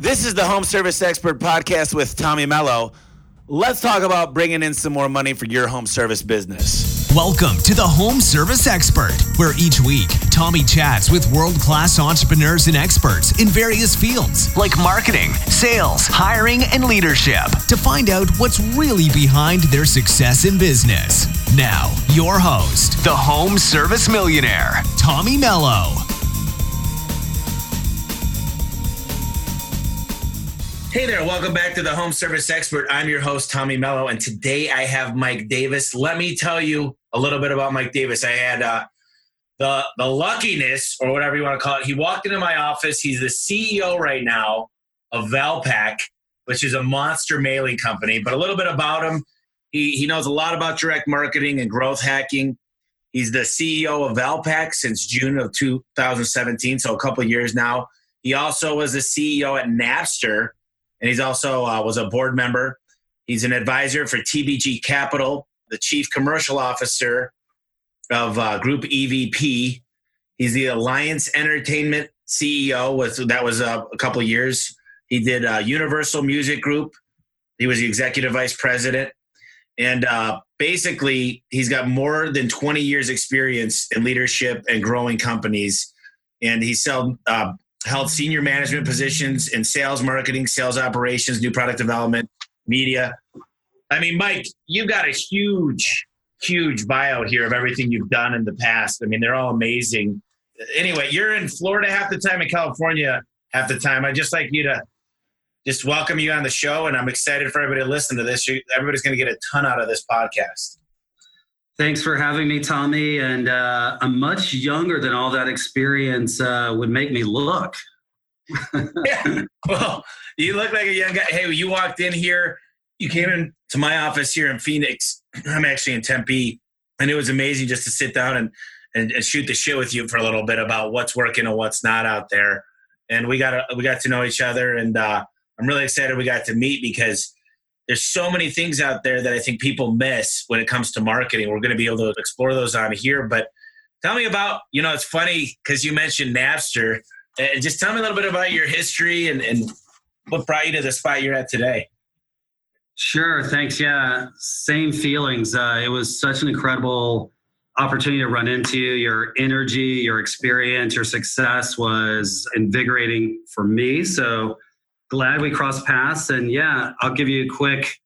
This is the Home Service Expert Podcast with Tommy Mello. Let's talk about bringing in some more money for your home service business. Welcome to the Home Service Expert, where each week Tommy chats with world class entrepreneurs and experts in various fields like marketing, sales, hiring, and leadership to find out what's really behind their success in business. Now, your host, the Home Service Millionaire, Tommy Mello. Hey there, welcome back to the Home Service Expert. I'm your host, Tommy Mello, and today I have Mike Davis. Let me tell you a little bit about Mike Davis. I had uh, the the luckiness, or whatever you want to call it. He walked into my office. He's the CEO right now of Valpak, which is a monster mailing company. But a little bit about him: he he knows a lot about direct marketing and growth hacking. He's the CEO of Valpak since June of 2017, so a couple years now. He also was the CEO at Napster and he's also uh, was a board member. He's an advisor for TBG Capital, the chief commercial officer of uh, Group EVP. He's the Alliance Entertainment CEO. With that was uh, a couple years. He did uh, Universal Music Group. He was the executive vice president, and uh, basically, he's got more than 20 years experience in leadership and growing companies. And he's sold held senior management positions in sales, marketing, sales operations, new product development, media. I mean, Mike, you've got a huge, huge bio here of everything you've done in the past. I mean, they're all amazing. Anyway, you're in Florida half the time, in California half the time. I'd just like you to just welcome you on the show, and I'm excited for everybody to listen to this. Everybody's going to get a ton out of this podcast. Thanks for having me, Tommy. And uh, I'm much younger than all that experience uh, would make me look. yeah. Well, you look like a young guy. Hey, you walked in here, you came in to my office here in Phoenix. I'm actually in Tempe. And it was amazing just to sit down and, and, and shoot the shit with you for a little bit about what's working and what's not out there. And we got we got to know each other, and uh, I'm really excited we got to meet because there's so many things out there that I think people miss when it comes to marketing. We're going to be able to explore those on here. But tell me about, you know, it's funny because you mentioned Napster. And just tell me a little bit about your history and, and what brought you to the spot you're at today. Sure. Thanks. Yeah. Same feelings. Uh, it was such an incredible opportunity to run into. Your energy, your experience, your success was invigorating for me. So, glad we crossed paths. And yeah, I'll give you a quick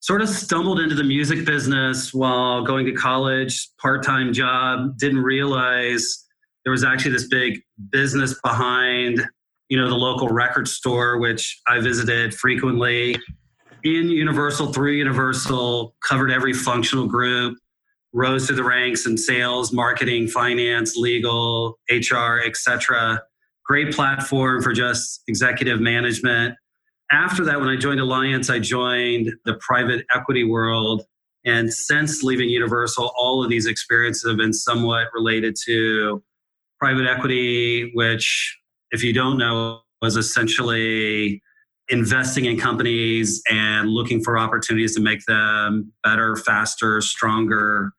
sort of stumbled into the music business while going to college, part time job, didn't realize there was actually this big business behind you know the local record store which i visited frequently in universal through universal covered every functional group rose to the ranks in sales marketing finance legal hr etc great platform for just executive management. After that, when I joined Alliance, I joined the private equity world. And since leaving Universal, all of these experiences have been somewhat related to private equity, which, if you don't know, was essentially investing in companies and looking for opportunities to make them better, faster, stronger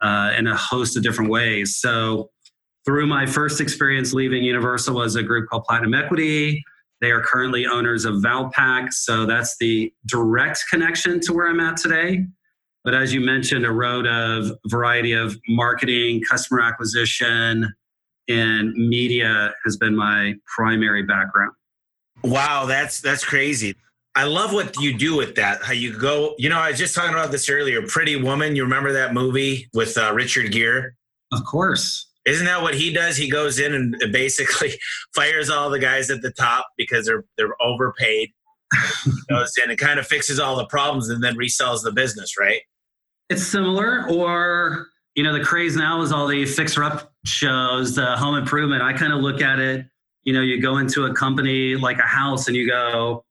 uh, in a host of different ways. So through my first experience leaving Universal was a group called Platinum Equity. They are currently owners of Valpak, so that's the direct connection to where I'm at today. But as you mentioned, a road of variety of marketing, customer acquisition, and media has been my primary background. Wow, that's that's crazy. I love what you do with that. How you go, you know, I was just talking about this earlier. Pretty Woman, you remember that movie with uh, Richard Gere? Of course. Isn't that what he does? He goes in and basically fires all the guys at the top because they're they're overpaid. goes in and kind of fixes all the problems and then resells the business, right? It's similar, or you know, the craze now is all the fixer up shows, the home improvement. I kind of look at it, you know, you go into a company like a house and you go,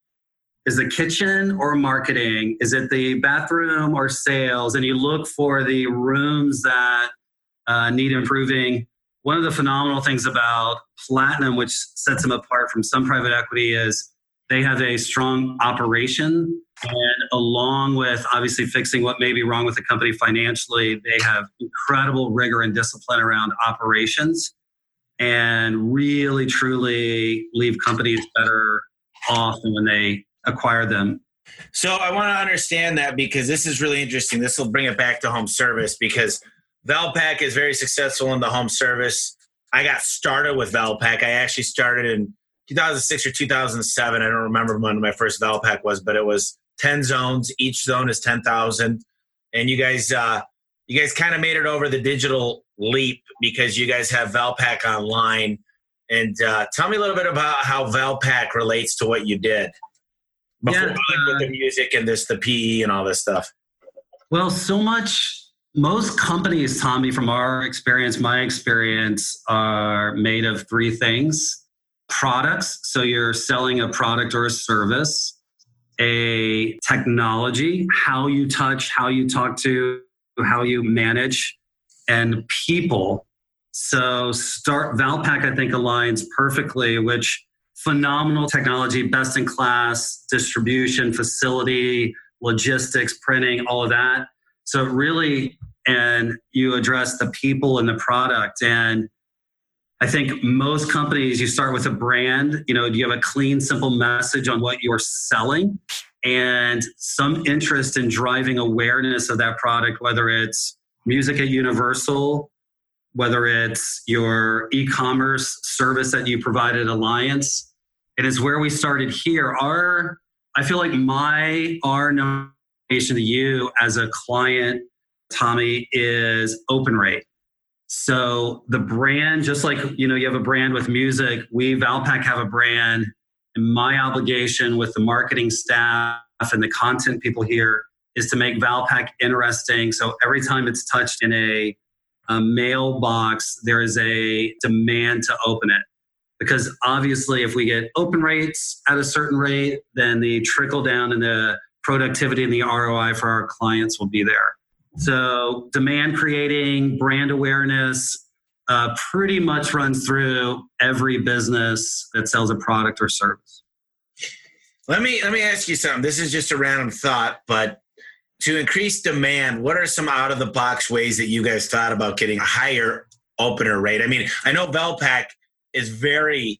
is the kitchen or marketing? Is it the bathroom or sales? And you look for the rooms that uh, need improving. One of the phenomenal things about Platinum, which sets them apart from some private equity, is they have a strong operation. And along with obviously fixing what may be wrong with the company financially, they have incredible rigor and discipline around operations and really truly leave companies better often when they acquire them. So I want to understand that because this is really interesting. This will bring it back to home service because Valpak is very successful in the home service. I got started with Valpak. I actually started in 2006 or 2007. I don't remember when my first Valpak was, but it was 10 zones. Each zone is 10,000. And you guys, uh, you guys kind of made it over the digital leap because you guys have Valpak online. And uh, tell me a little bit about how Valpak relates to what you did before yeah, uh, with the music and this, the PE and all this stuff. Well, so much. Most companies, Tommy, from our experience, my experience, are made of three things products. So you're selling a product or a service, a technology, how you touch, how you talk to, how you manage, and people. So start Valpak, I think, aligns perfectly, which phenomenal technology, best in class distribution, facility, logistics, printing, all of that. So really, and you address the people and the product. And I think most companies, you start with a brand, you know, do you have a clean, simple message on what you're selling and some interest in driving awareness of that product, whether it's music at Universal, whether it's your e commerce service that you provide at Alliance. It is where we started here. Our, I feel like my, our nomination to you as a client, Tommy, is open rate. So the brand, just like you know, you have a brand with music, we Valpak have a brand and my obligation with the marketing staff and the content people here is to make Valpak interesting. So every time it's touched in a, a mailbox, there is a demand to open it. Because obviously, if we get open rates at a certain rate, then the trickle down in the productivity and the ROI for our clients will be there. So, demand creating, brand awareness, uh, pretty much runs through every business that sells a product or service. Let me let me ask you something. This is just a random thought, but to increase demand, what are some out of the box ways that you guys thought about getting a higher opener rate? I mean, I know Valpak is very.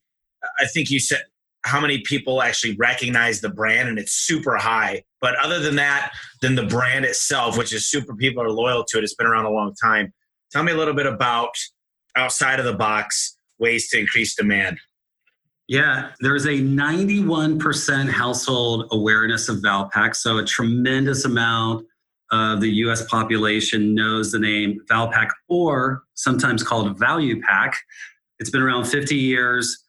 I think you said how many people actually recognize the brand, and it's super high. But other than that, than the brand itself, which is super people are loyal to it, it's been around a long time. Tell me a little bit about outside of the box ways to increase demand? Yeah, there's a 91% household awareness of Valpak. So a tremendous amount of the US population knows the name Valpak or sometimes called Value Pack. It's been around 50 years.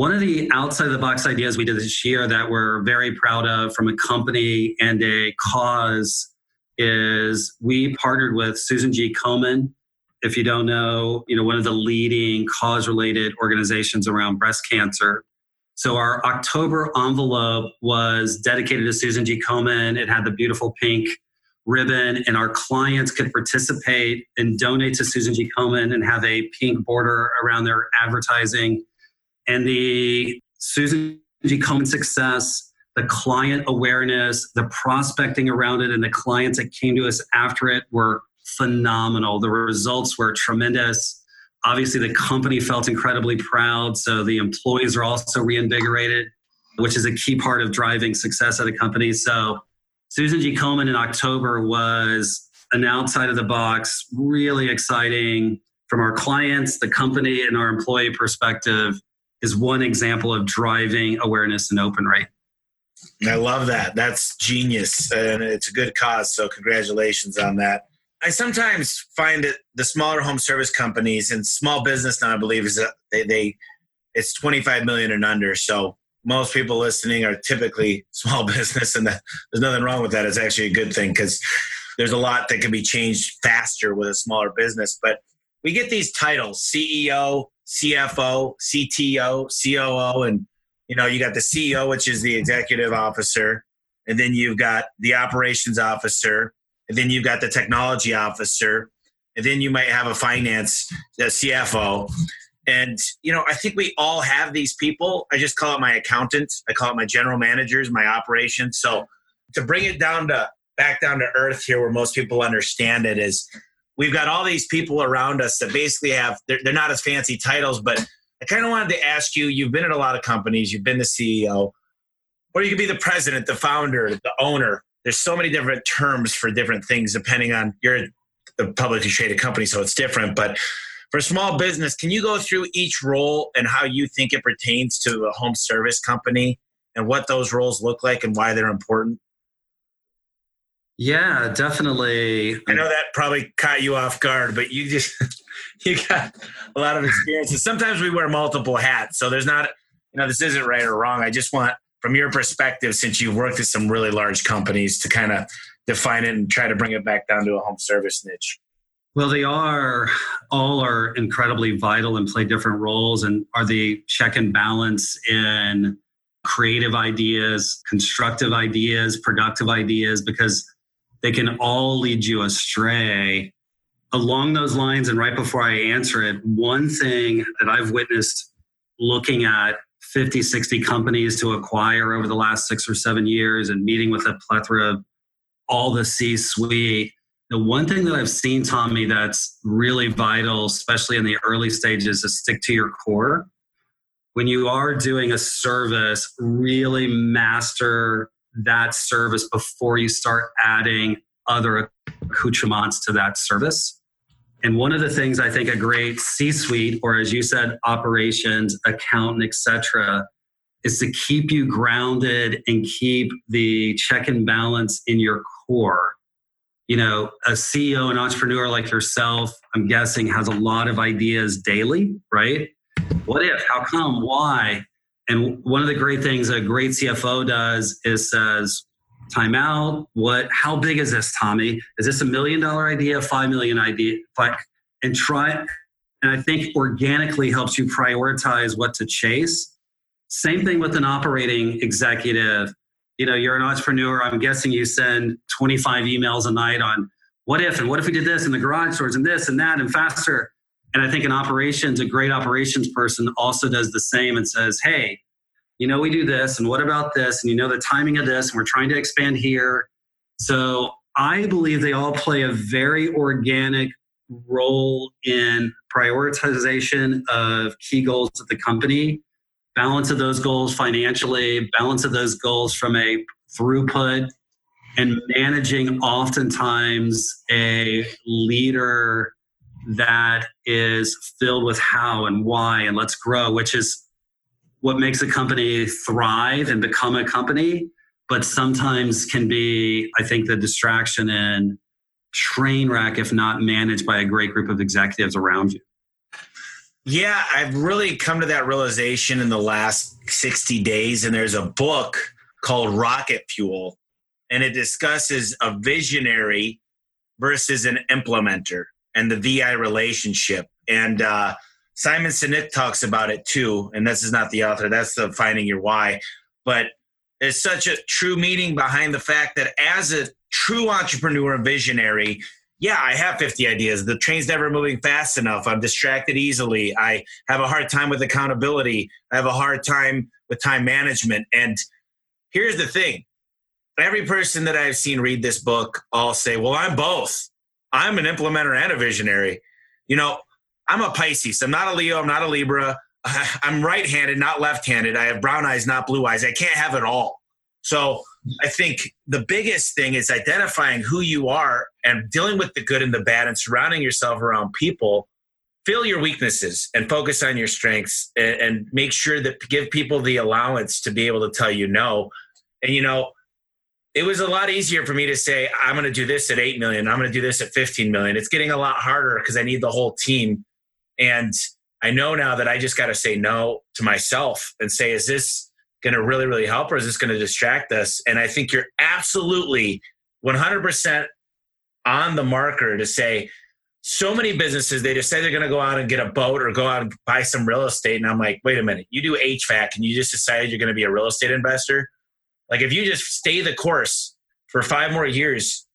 One of the outside of the box ideas we did this year that we're very proud of from a company and a cause is we partnered with Susan G. Komen if you don't know, you know, one of the leading cause related organizations around breast cancer. So our October envelope was dedicated to Susan G. Komen. It had the beautiful pink ribbon, and our clients could participate and donate to Susan G. Komen and have a pink border around their advertising. And the Susan G. Komen success, the client awareness, the prospecting around it, and the clients that came to us after it were phenomenal. The results were tremendous. Obviously, the company felt incredibly proud. So the employees are also reinvigorated, which is a key part of driving success at a company. So Susan G. Komen in October was an outside of the box, really exciting from our clients, the company, and our employee perspective is one example of driving awareness and open rate. I love that. That's genius. And it's a good cause. So, congratulations on that. I sometimes find that the smaller home service companies and small business now, I believe, is that they, they it's 25 million and under. So most people listening are typically small business, and that, there's nothing wrong with that. It's actually a good thing because there's a lot that can be changed faster with a smaller business. But we get these titles: CEO, CFO, CTO, COO, and you know you got the CEO, which is the executive officer, and then you've got the operations officer and then you've got the technology officer, and then you might have a finance, CFO. And you know, I think we all have these people. I just call it my accountant. I call it my general managers, my operations. So to bring it down to back down to earth here, where most people understand it, is we've got all these people around us that basically have they're, they're not as fancy titles, but I kind of wanted to ask you. You've been at a lot of companies. You've been the CEO. or you could be the president, the founder, the owner. There's so many different terms for different things depending on you're a publicly traded company, so it's different. But for small business, can you go through each role and how you think it pertains to a home service company and what those roles look like and why they're important? Yeah, definitely. I know that probably caught you off guard, but you just you got a lot of experiences. Sometimes we wear multiple hats, so there's not you know this isn't right or wrong. I just want from your perspective, since you've worked at some really large companies, to kind of define it and try to bring it back down to a home service niche. Well, they are all are incredibly vital and play different roles and are the check and balance in creative ideas, constructive ideas, productive ideas, because they can all lead you astray. Along those lines, and right before I answer it, one thing that I've witnessed looking at 50, 60 companies to acquire over the last six or seven years and meeting with a plethora of all the C suite. The one thing that I've seen, Tommy, that's really vital, especially in the early stages, is stick to your core. When you are doing a service, really master that service before you start adding other accoutrements to that service. And one of the things I think a great C-suite, or as you said, operations, accountant, etc., is to keep you grounded and keep the check and balance in your core. You know, a CEO, an entrepreneur like yourself, I'm guessing, has a lot of ideas daily, right? What if? How come? Why? And one of the great things a great CFO does is says, time out. What, how big is this, Tommy? Is this a million dollar idea, five million idea? Five, and try, and I think organically helps you prioritize what to chase. Same thing with an operating executive. You know, you're an entrepreneur. I'm guessing you send 25 emails a night on what if and what if we did this in the garage stores and this and that and faster. And I think an operations, a great operations person also does the same and says, hey, you know, we do this, and what about this? And you know the timing of this, and we're trying to expand here. So I believe they all play a very organic role in prioritization of key goals of the company, balance of those goals financially, balance of those goals from a throughput, and managing oftentimes a leader that is filled with how and why and let's grow, which is what makes a company thrive and become a company, but sometimes can be, I think, the distraction and train wreck if not managed by a great group of executives around you. Yeah, I've really come to that realization in the last 60 days. And there's a book called Rocket Fuel, and it discusses a visionary versus an implementer and the VI relationship. And uh, Simon Sinek talks about it too. And this is not the author, that's the Finding Your Why. But there's such a true meaning behind the fact that as a true entrepreneur and visionary, yeah, I have 50 ideas. The train's never moving fast enough. I'm distracted easily. I have a hard time with accountability. I have a hard time with time management. And here's the thing every person that I've seen read this book all say, well, I'm both. I'm an implementer and a visionary. You know, I'm a Pisces. I'm not a Leo. I'm not a Libra. I'm right handed, not left handed. I have brown eyes, not blue eyes. I can't have it all. So I think the biggest thing is identifying who you are and dealing with the good and the bad and surrounding yourself around people. Feel your weaknesses and focus on your strengths and, and make sure that give people the allowance to be able to tell you no. And you know, it was a lot easier for me to say, I'm going to do this at 8 million. I'm going to do this at 15 million. It's getting a lot harder because I need the whole team. And I know now that I just got to say no to myself and say, is this going to really, really help or is this going to distract us? And I think you're absolutely 100% on the marker to say, so many businesses, they just say they're going to go out and get a boat or go out and buy some real estate. And I'm like, wait a minute, you do HVAC and you just decided you're going to be a real estate investor? Like if you just stay the course for five more years,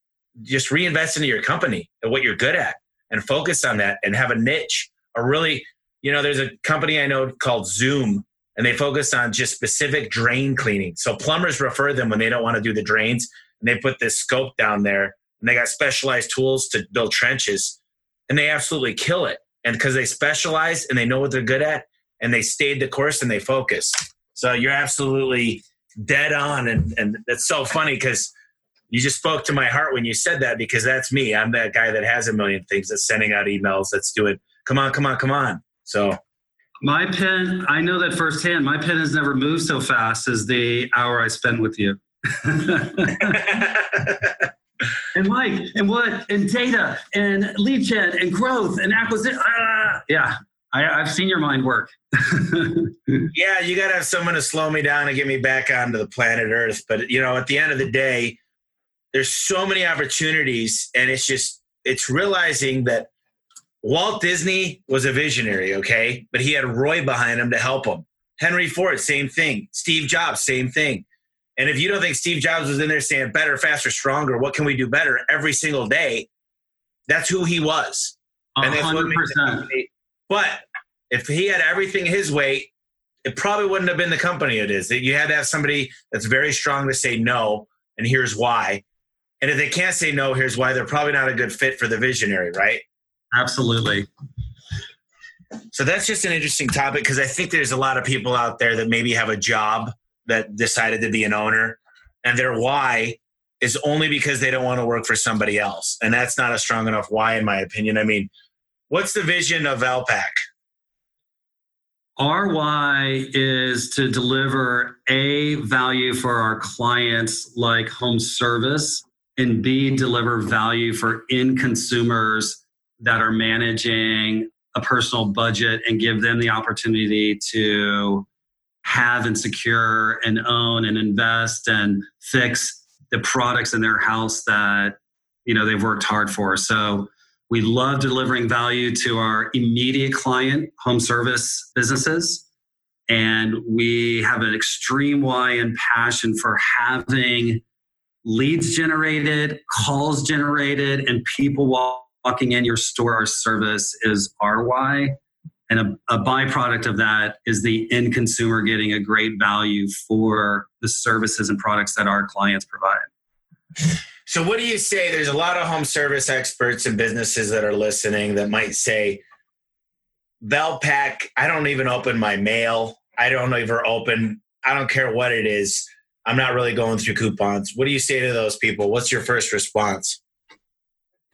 just reinvest into your company and what you're good at and focus on that and have a niche. A really, you know, there's a company I know called Zoom and they focus on just specific drain cleaning. So plumbers refer them when they don't want to do the drains and they put this scope down there and they got specialized tools to build trenches and they absolutely kill it. And because they specialize and they know what they're good at and they stayed the course and they focus. So you're absolutely dead on, and and that's so funny because you just spoke to my heart when you said that because that's me. I'm that guy that has a million things that's sending out emails that's doing come on, come on, come on. So my pen, I know that firsthand. My pen has never moved so fast as the hour I spend with you. and Mike, and what, and data, and lead gen, and growth, and acquisition. Ah, yeah, I, have seen your mind work. yeah, you got to have someone to slow me down and get me back onto the planet Earth. But you know, at the end of the day, there's so many opportunities, and it's just it's realizing that Walt Disney was a visionary, okay, but he had Roy behind him to help him. Henry Ford, same thing. Steve Jobs, same thing. And if you don't think Steve Jobs was in there saying better, faster, stronger, what can we do better every single day? That's who he was. And 100%. what But if he had everything his way, it probably wouldn't have been the company it is. You had to have somebody that's very strong to say no, and here's why. And if they can't say no, here's why. They're probably not a good fit for the visionary, right? Absolutely. So that's just an interesting topic because I think there's a lot of people out there that maybe have a job that decided to be an owner and their why is only because they don't want to work for somebody else. And that's not a strong enough why, in my opinion. I mean, what's the vision of Valpak? Our why is to deliver A, value for our clients like home service, and B, deliver value for end consumers that are managing a personal budget and give them the opportunity to have and secure and own and invest and fix the products in their house that you know they've worked hard for. So we love delivering value to our immediate client home service businesses. And we have an extreme why and passion for having leads generated calls generated and people walking in your store. Or service is our why. And a, a, byproduct of that is the end consumer getting a great value for the services and products that our clients provide. So, what do you say? There's a lot of home service experts and businesses that are listening that might say, Valpak, I don't even open my mail. I don't ever open, I don't care what it is. I'm not really going through coupons. What do you say to those people? What's your first response?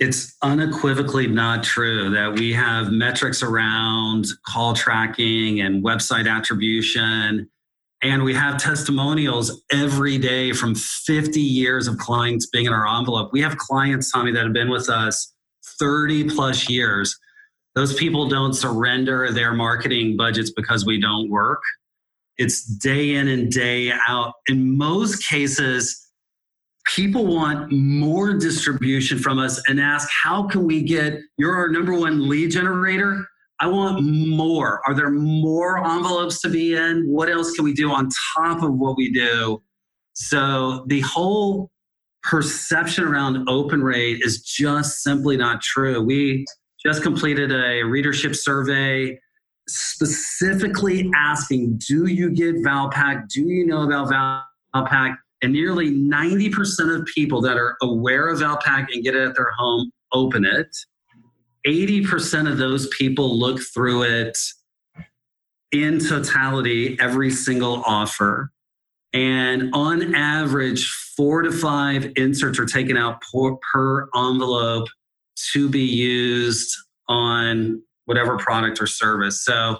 it's unequivocally not true that we have metrics around call tracking and website attribution. And we have testimonials every day from 50 years of clients being in our envelope. We have clients, Tommy, that have been with us 30 plus years. Those people don't surrender their marketing budgets because we don't work. It's day in and day out. In most cases, people want more distribution from us and ask, how can we get, you're our number one lead generator. I want more. Are there more envelopes to be in? What else can we do on top of what we do? So the whole perception around open rate is just simply not true. We just completed a readership survey specifically asking, do you get Valpak? Do you know about Valpak? And nearly 90% of people that are aware of Valpak and get it at their home open it. 80% of those people look through it in totality, every single offer. And on average, four to five inserts are taken out per, per envelope to be used on whatever product or service. So,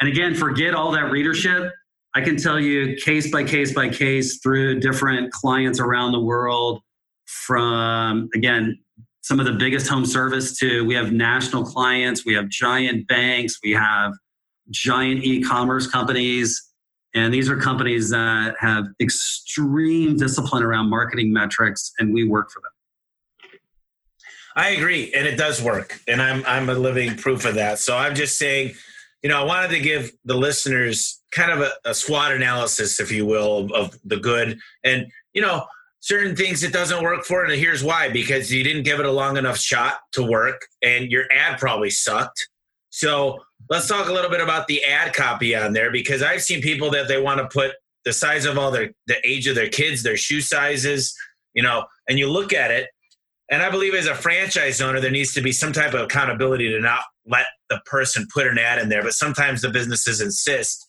and again, forget all that readership. I can tell you case by case by case through different clients around the world from, again, some of the biggest home service to we have national clients, we have giant banks, we have giant e commerce companies. And these are companies that have extreme discipline around marketing metrics, and we work for them. I agree, and it does work, and I'm I'm a living proof of that. So I'm just saying, you know, I wanted to give the listeners kind of a, a SWOT analysis, if you will, of, of the good. And, you know, certain things it doesn't work for, and here's why because you didn't give it a long enough shot to work, and your ad probably sucked. So let's talk a little bit about the ad copy on there because I've seen people that they want to put the size of all their the age of their kids, their shoe sizes, you know, and you look at it, and I believe as a franchise owner, there needs to be some type of accountability to not let the person put an ad in there. But sometimes the businesses insist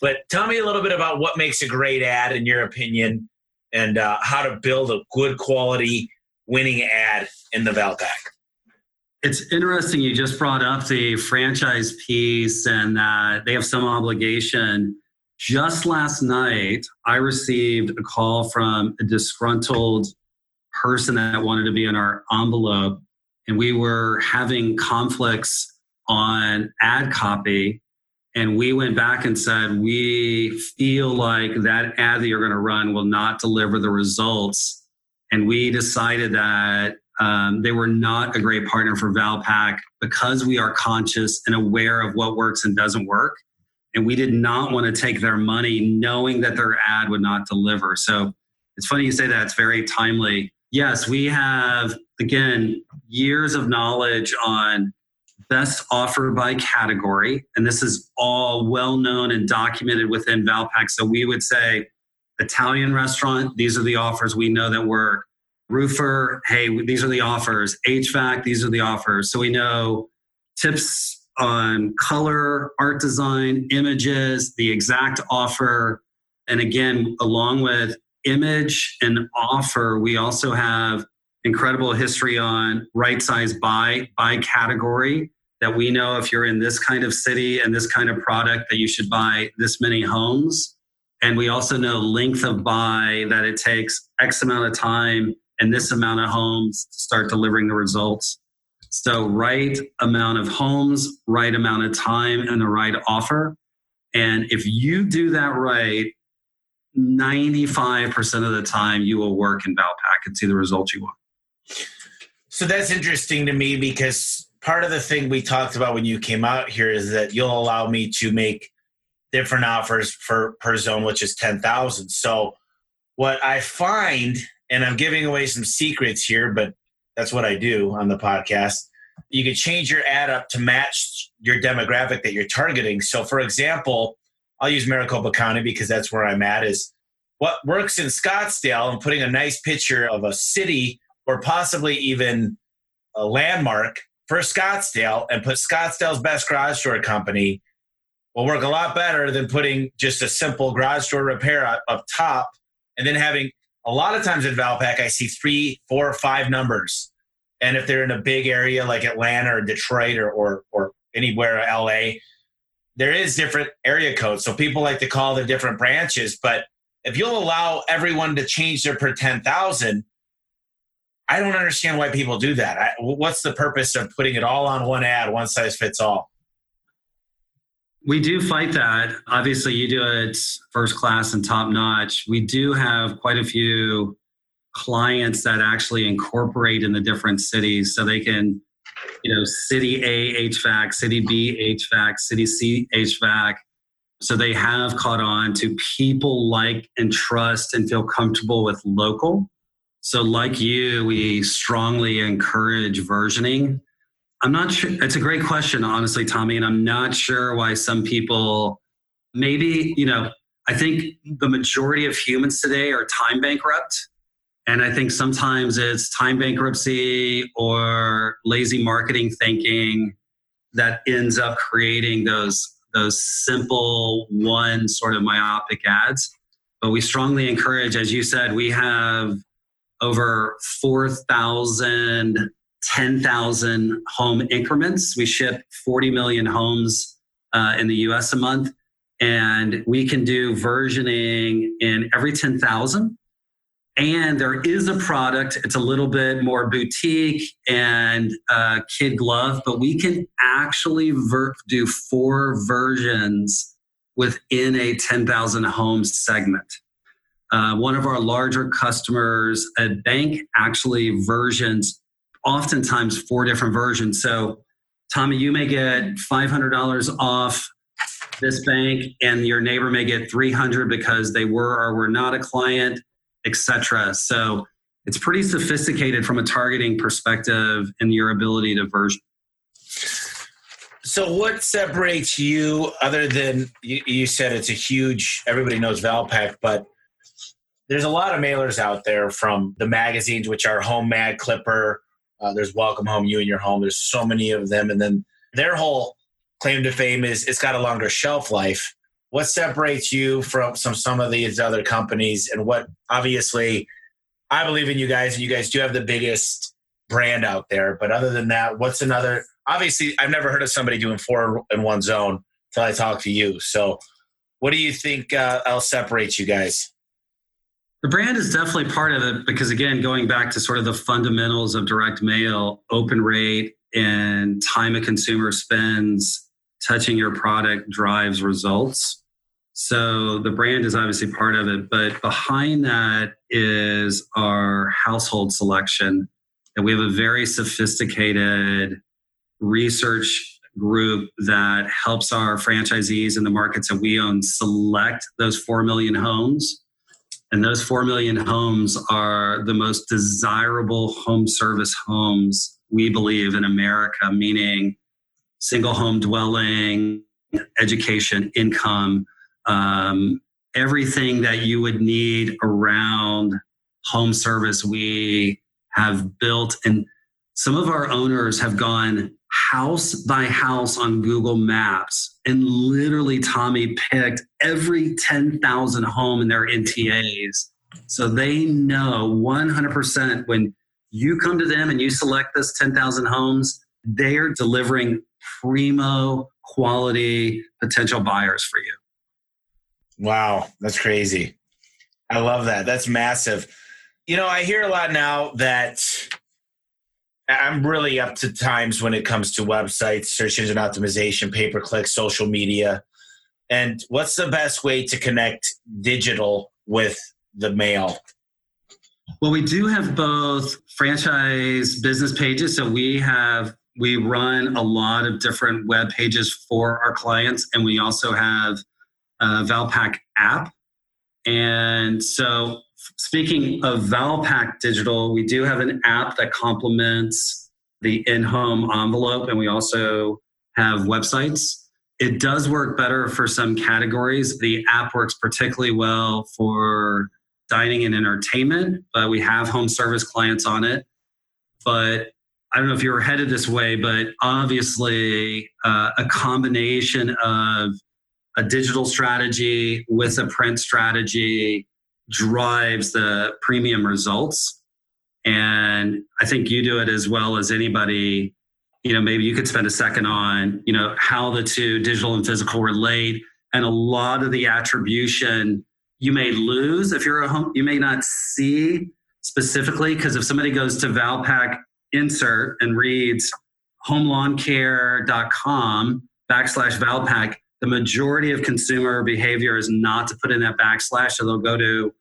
But tell me a little bit about what makes a great ad, in your opinion, and uh, how to build a good quality winning ad in the Valpak. It's interesting you just brought up the franchise piece and that they have some obligation. Just last night, I received a call from a disgruntled person that wanted to be in our envelope, and we were having conflicts on ad copy. And we went back and said, We feel like that ad that you're going to run will not deliver the results. And we decided that um, they were not a great partner for Valpak because we are conscious and aware of what works and doesn't work. And we did not want to take their money knowing that their ad would not deliver. So it's funny you say that. It's very timely. Yes, we have, again, years of knowledge on best offer by category. And this is all well known and documented within Valpak. So we would say Italian restaurant, these are the offers we know that work roofer, hey, these are the offers. HVAC, these are the offers. So we know tips on color, art design, images, the exact offer. And again, along with image and offer, we also have incredible history on right size buy by category that we know if you're in this kind of city and this kind of product that you should buy this many homes and we also know length of buy that it takes x amount of time and this amount of homes to start delivering the results. So, right amount of homes, right amount of time, and the right offer. And if you do that right, 95% of the time you will work in Valpak and see the results you want. So that's interesting to me because part of the thing we talked about when you came out here is that you'll allow me to make different offers for per zone, which is 10,000. So what I find and I'm giving away some secrets here, but that's what I do on the podcast. You can change your ad up to match your demographic that you're targeting. So, for example, I'll use Maricopa County because that's where I'm at. Is what works in Scottsdale and putting a nice picture of a city or possibly even a landmark for Scottsdale and put Scottsdale's best garage door company will work a lot better than putting just a simple garage door repair up, up top and then having a lot of times at Valpak, I see three, four, five numbers. And if they're in a big area like Atlanta or Detroit or, or, or anywhere LA, there is different area codes. So people like to call the different branches. But if you'll allow everyone to change their per 10,000, I don't understand why people do that. I, what's the purpose of putting it all on one ad, one size fits all? We do fight that. Obviously, you do it first class and top notch. We do have quite a few clients that actually incorporate in the different cities so they can, you know, city A HVAC, city B HVAC, city C HVAC. So they have caught on to people like and trust and feel comfortable with local. So, like you, we strongly encourage versioning I'm not sure. It's a great question, honestly, Tommy. And I'm not sure why some people, maybe, you know, I think the majority of humans today are time bankrupt. And I think sometimes it's time bankruptcy or lazy marketing thinking that ends up creating those those simple one sort of myopic ads. But we strongly encourage, as you said, we have over 4,000 10,000 home increments. We ship 40 million homes uh, in the US a month. And we can do versioning in every 10,000. And there is a product, it's a little bit more boutique and uh, kid glove, but we can actually ver- do four versions within a 10,000 homes segment. Uh, one of our larger customers, a bank, actually versions oftentimes four different versions. So, Tommy, you may get $500 off this bank, and your neighbor may get 300 because they were or were not a client, etc. So, it's pretty sophisticated from a targeting perspective and your ability to version. So, what separates you other than you, you said it's a huge, everybody knows Valpak, but there's a lot of mailers out there from the magazines, which are Home Mag, Clipper, uh, there's Welcome Home, You and Your Home. There's so many of them, and then their whole claim to fame is it's got a longer shelf life. what separates you from some some of these other companies and what obviously I believe in you guys and you guys do have the biggest brand out there. But other than that, what's another obviously I've never heard of somebody doing four in one zone until I talk to you. So what do you think uh, else separates you guys? The brand is definitely part of it because, again, going back to sort of the fundamentals of direct mail, open rate, and time a consumer spends touching your product drives results. So the brand is obviously part of it, but behind that is our household selection. And we have a very sophisticated research group that helps our franchisees in the markets that we own select those 4 million homes and those 4 million homes are the most desirable home service homes, we believe, in America, meaning single home dwelling, education, income, um, everything that you would need around home service, we have built. And some of our owners have gone house by house on Google Maps. And literally, Tommy picked every 10,000 home in their NTAs. So they know 100% when you come to them and you select this 10,000 homes, they are delivering primo quality potential buyers for you. Wow, that's crazy. I love that. That's massive. You know, I hear a lot now that I'm really up to times when it comes to websites, search engine optimization, pay per click, social media. And what's the best way to connect digital with the mail? Well, we do have both franchise business pages. So we have we run a lot of different web pages for our clients, and we also have a Valpak app. And so Speaking of Valpak Digital, we do have an app that complements the in home envelope, and we also have websites. It does work better for some categories. The app works particularly well for dining and entertainment, but we have home service clients on it. But I don't know if you were headed this way, but obviously, uh, a combination of a digital strategy with a print strategy drives the premium results. And I think you do it as well as anybody. You know, maybe you could spend a second on, you know, how the two digital and physical relate. And a lot of the attribution you may lose if you're a home, you may not see specifically because if somebody goes to Valpak insert and reads homelawncare.com backslash Valpak, the majority of consumer behavior is not to put in that backslash. So they'll go to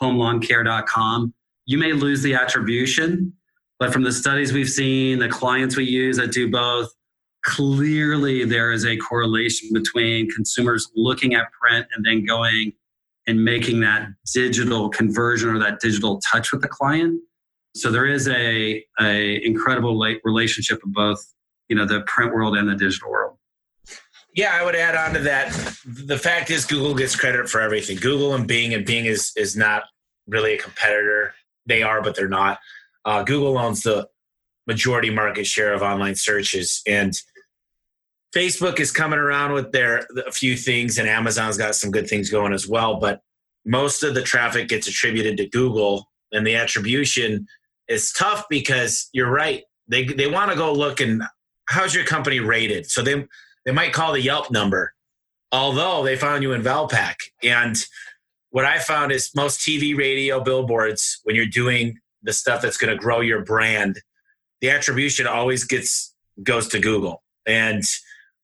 homelawncare.com. You may lose the attribution, but from the studies we've seen, the clients we use that do both, clearly there is a correlation between consumers looking at print and then going and making that digital conversion or that digital touch with the client. So there is a, a incredible relationship of both, you know, the print world and the digital world. Yeah, I would add on to that. The fact is, Google gets credit for everything. Google and Bing, and Bing is is not really a competitor. They are, but they're not. Uh, Google owns the majority market share of online searches, and Facebook is coming around with their a few things, and Amazon's got some good things going as well. But most of the traffic gets attributed to Google, and the attribution is tough because you're right. They they want to go look and how's your company rated? So they they might call the Yelp number, although they found you in Valpak. And what I found is most TV, radio, billboards, when you're doing the stuff that's going to grow your brand, the attribution always gets goes to Google. And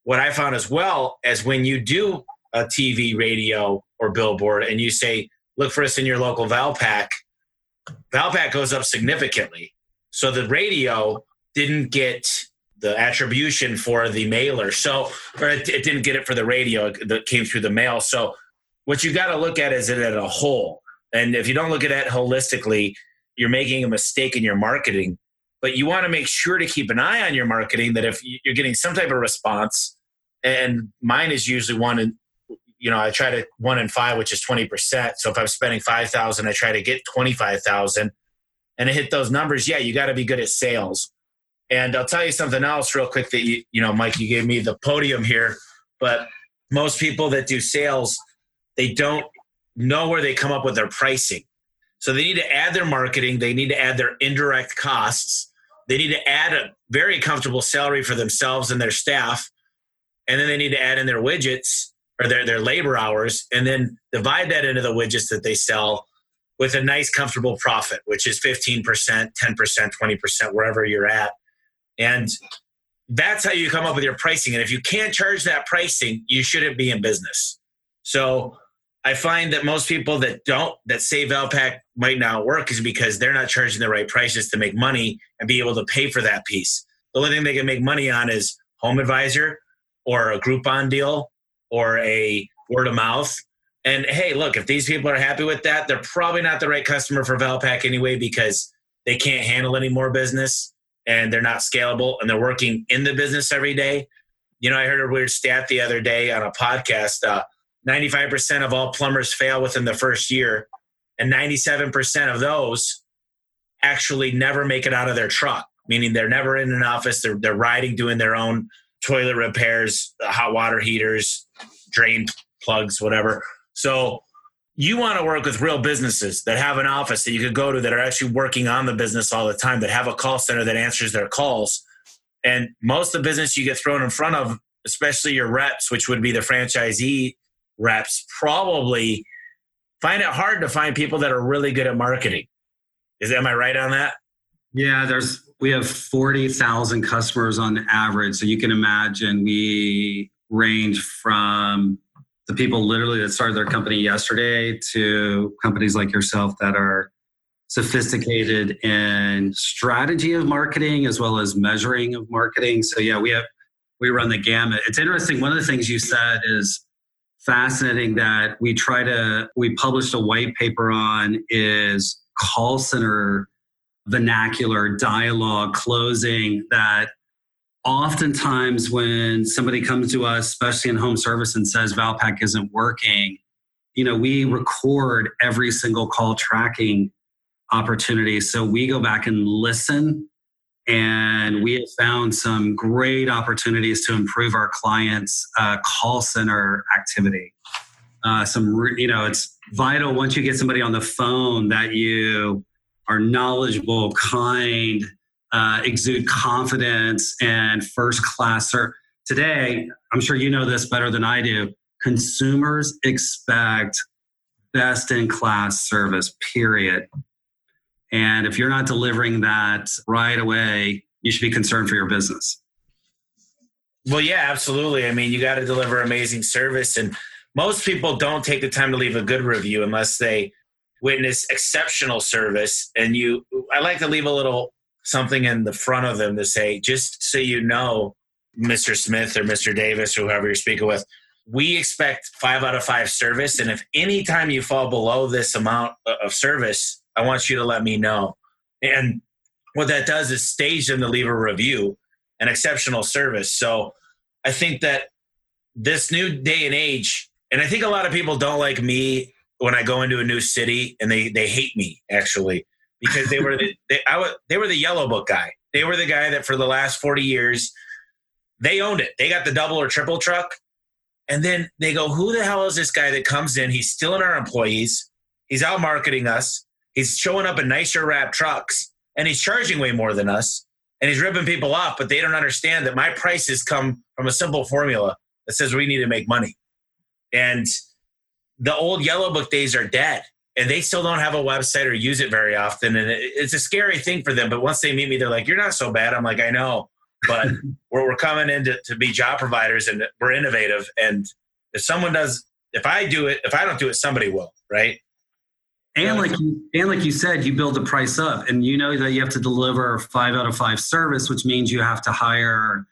what I found as well as when you do a TV, radio, or billboard, and you say, "Look for us in your local Valpak," Valpak goes up significantly. So the radio didn't get the attribution for the mailer. So, or it, it didn't get it for the radio that came through the mail. So, what you got to look at is it at a whole. And if you don't look at it holistically, you're making a mistake in your marketing. But you want to make sure to keep an eye on your marketing that if you're getting some type of response, and mine is usually one in, you know, I try to one in five, which is 20%. So if I'm spending 5,000, I try to get 25,000 and hit those numbers. Yeah, you got to be good at sales and I'll tell you something else real quick that you, you know, Mike, you gave me the podium here, but most people that do sales, they don't know where they come up with their pricing. So they need to add their marketing, they need to add their indirect costs, they need to add a very comfortable salary for themselves and their staff, and then they need to add in their widgets or their, their labor hours, and then divide that into the widgets that they sell with a nice, comfortable profit, which is 15%, 10%, 20%, wherever you're at. And that's how you come up with your pricing. And if you can't charge that pricing, you shouldn't be in business. So I find that most people that don't, that say Valpak might not work is because they're not charging the right prices to make money and be able to pay for that piece. The only thing they can make money on is Home Advisor or a Groupon deal or a word of mouth. And hey, look, if these people are happy with that, they're probably not the right customer for Valpak anyway because they can't handle any more business and they're not scalable and they're working in the business every day. You know, I heard a weird stat the other day on a podcast. Uh, 95% of all plumbers fail within the first year, and 97% of those actually never make it out of their truck, meaning they're never in an office. They're, they're riding, doing their own toilet repairs, hot water heaters, drain plugs, whatever. So you want to work with real businesses that have an office that you could go to that are actually working on the business all the time, that have a call center that answers their calls. And most of the business you get thrown in front of, especially your reps, which would be the franchisee reps, probably find it hard to find people that are really good at marketing. Is am I right on that? Yeah, there's we have 40,000 customers on average. So you can imagine we range from the people literally that started their company yesterday to companies like yourself that are sophisticated in strategy of marketing as well as measuring of marketing. So yeah, we have we run the gamut. It's interesting. One of the things you said is fascinating that we try to we published a white paper on is call center vernacular dialogue closing that oftentimes when somebody comes to us, especially in home service, and says Valpak isn't working, you know, we record every single call tracking opportunity. So we go back and listen, and we have found some great opportunities to improve our clients' uh, call center activity. Uh, some, re- you know, it's vital once you get somebody on the phone that you are knowledgeable, kind, uh, exude confidence and first class. Today, I'm sure you know this better than I do. Consumers expect best in class service, period. And if you're not delivering that right away, you should be concerned for your business. Well, yeah, absolutely. I mean, you got to deliver amazing service. And most people don't take the time to leave a good review unless they witness exceptional service. And you, I like to leave a little something in the front of them to say, just so you know, Mr. Smith or Mr. Davis or whoever you're speaking with, we expect five out of five service. And if any time you fall below this amount of service, I want you to let me know. And what that does is stage them to leave a review, an exceptional service. So I think that this new day and age, and I think a lot of people don't like me when I go into a new city and they, they hate me actually because they were the they, I they were the yellow book guy. They were the guy that for the last 40 years they owned it. They got the double or triple truck. And then they go, who the hell is this guy that comes in? He's stealing our employees. He's out marketing us. He's showing up in nicer wrap trucks and he's charging way more than us. And he's ripping people off, but they don't understand that my prices come from a simple formula that says we need to make money. And the old yellow book days are dead and they still don't have a website or use it very often. And it's a scary thing for them. But once they meet me, they're like, "You're not so bad." I'm like, "I know, but we're, we're coming in to, to be job providers, and we're innovative. And if someone does, if I do it, if I don't do it, somebody will, right?" And like you, and like you said, you build the price up, and you know that you have to deliver five out of five service, which means you have to hire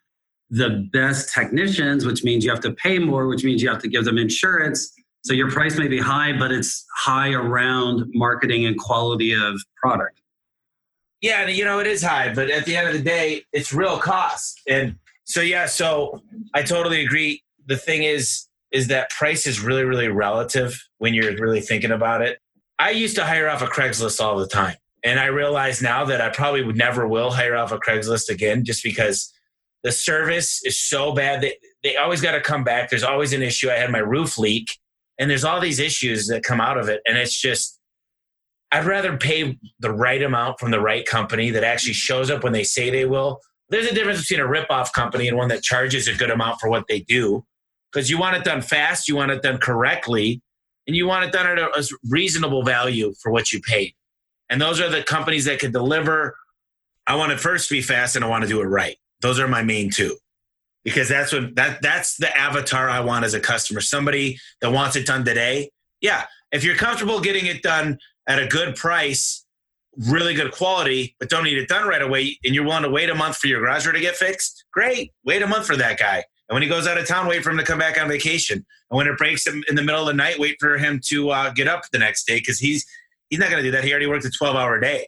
the best technicians, which means you have to pay more, which means you have to give them insurance so your price may be high, but it's high around marketing and quality of product. Yeah, you know, it is high, but at the end of the day, it's real cost. And so yeah, so I totally agree. The thing is is that price is really, really relative when you're really thinking about it. I used to hire off a of Craigslist all the time. And I realize now that I probably would never will hire off a of Craigslist again just because The service is so bad that they always got to come back. There's always an issue. I had my roof leak, and there's all these issues that come out of it. And it's just, I'd rather pay the right amount from the right company that actually shows up when they say they will. There's a difference between a rip-off company and one that charges a good amount for what they do. Because you want it done fast, you want it done correctly, and you want it done at a, reasonable value for what you paid. And those are the companies that can deliver. I want it first to be fast and I want to do it right. Those are my main two. Because that's what that that's the avatar I want as a customer. Somebody that wants it done today. Yeah. If you're comfortable getting it done at a good price, really good quality, but don't need it done right away, and you're willing to wait a month for your garage door to get fixed, great. Wait a month for that guy. And when he goes out of town, wait for him to come back on vacation. And when it breaks in the middle of the night, wait for him to uh, get up the next day because he's He's not going to do that. He already worked a 12 hour day.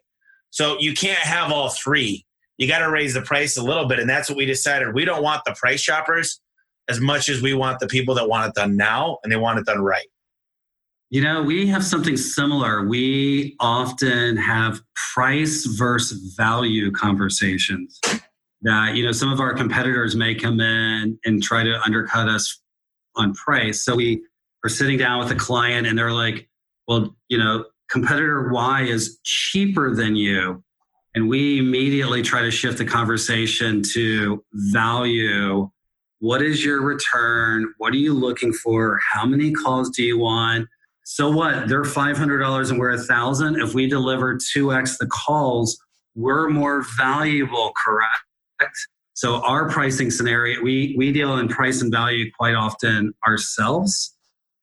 So you can't have all three. You got to raise the price a little bit. And that's what we decided. We don't want the price shoppers as much as we want the people that want it done now and they want it done right. You know, we have something similar. We often have price versus value conversations that, you know, some of our competitors may come in and try to undercut us on price. So we are sitting down with a client and they're like, well, you know, competitor Y is cheaper than you. And we immediately try to shift the conversation to value. What is your return? What are you looking for? How many calls do you want? So what? They're $500 and we're a thousand. If we deliver 2x the calls, we're more valuable, correct? So our pricing scenario, we, we deal in price and value quite often ourselves.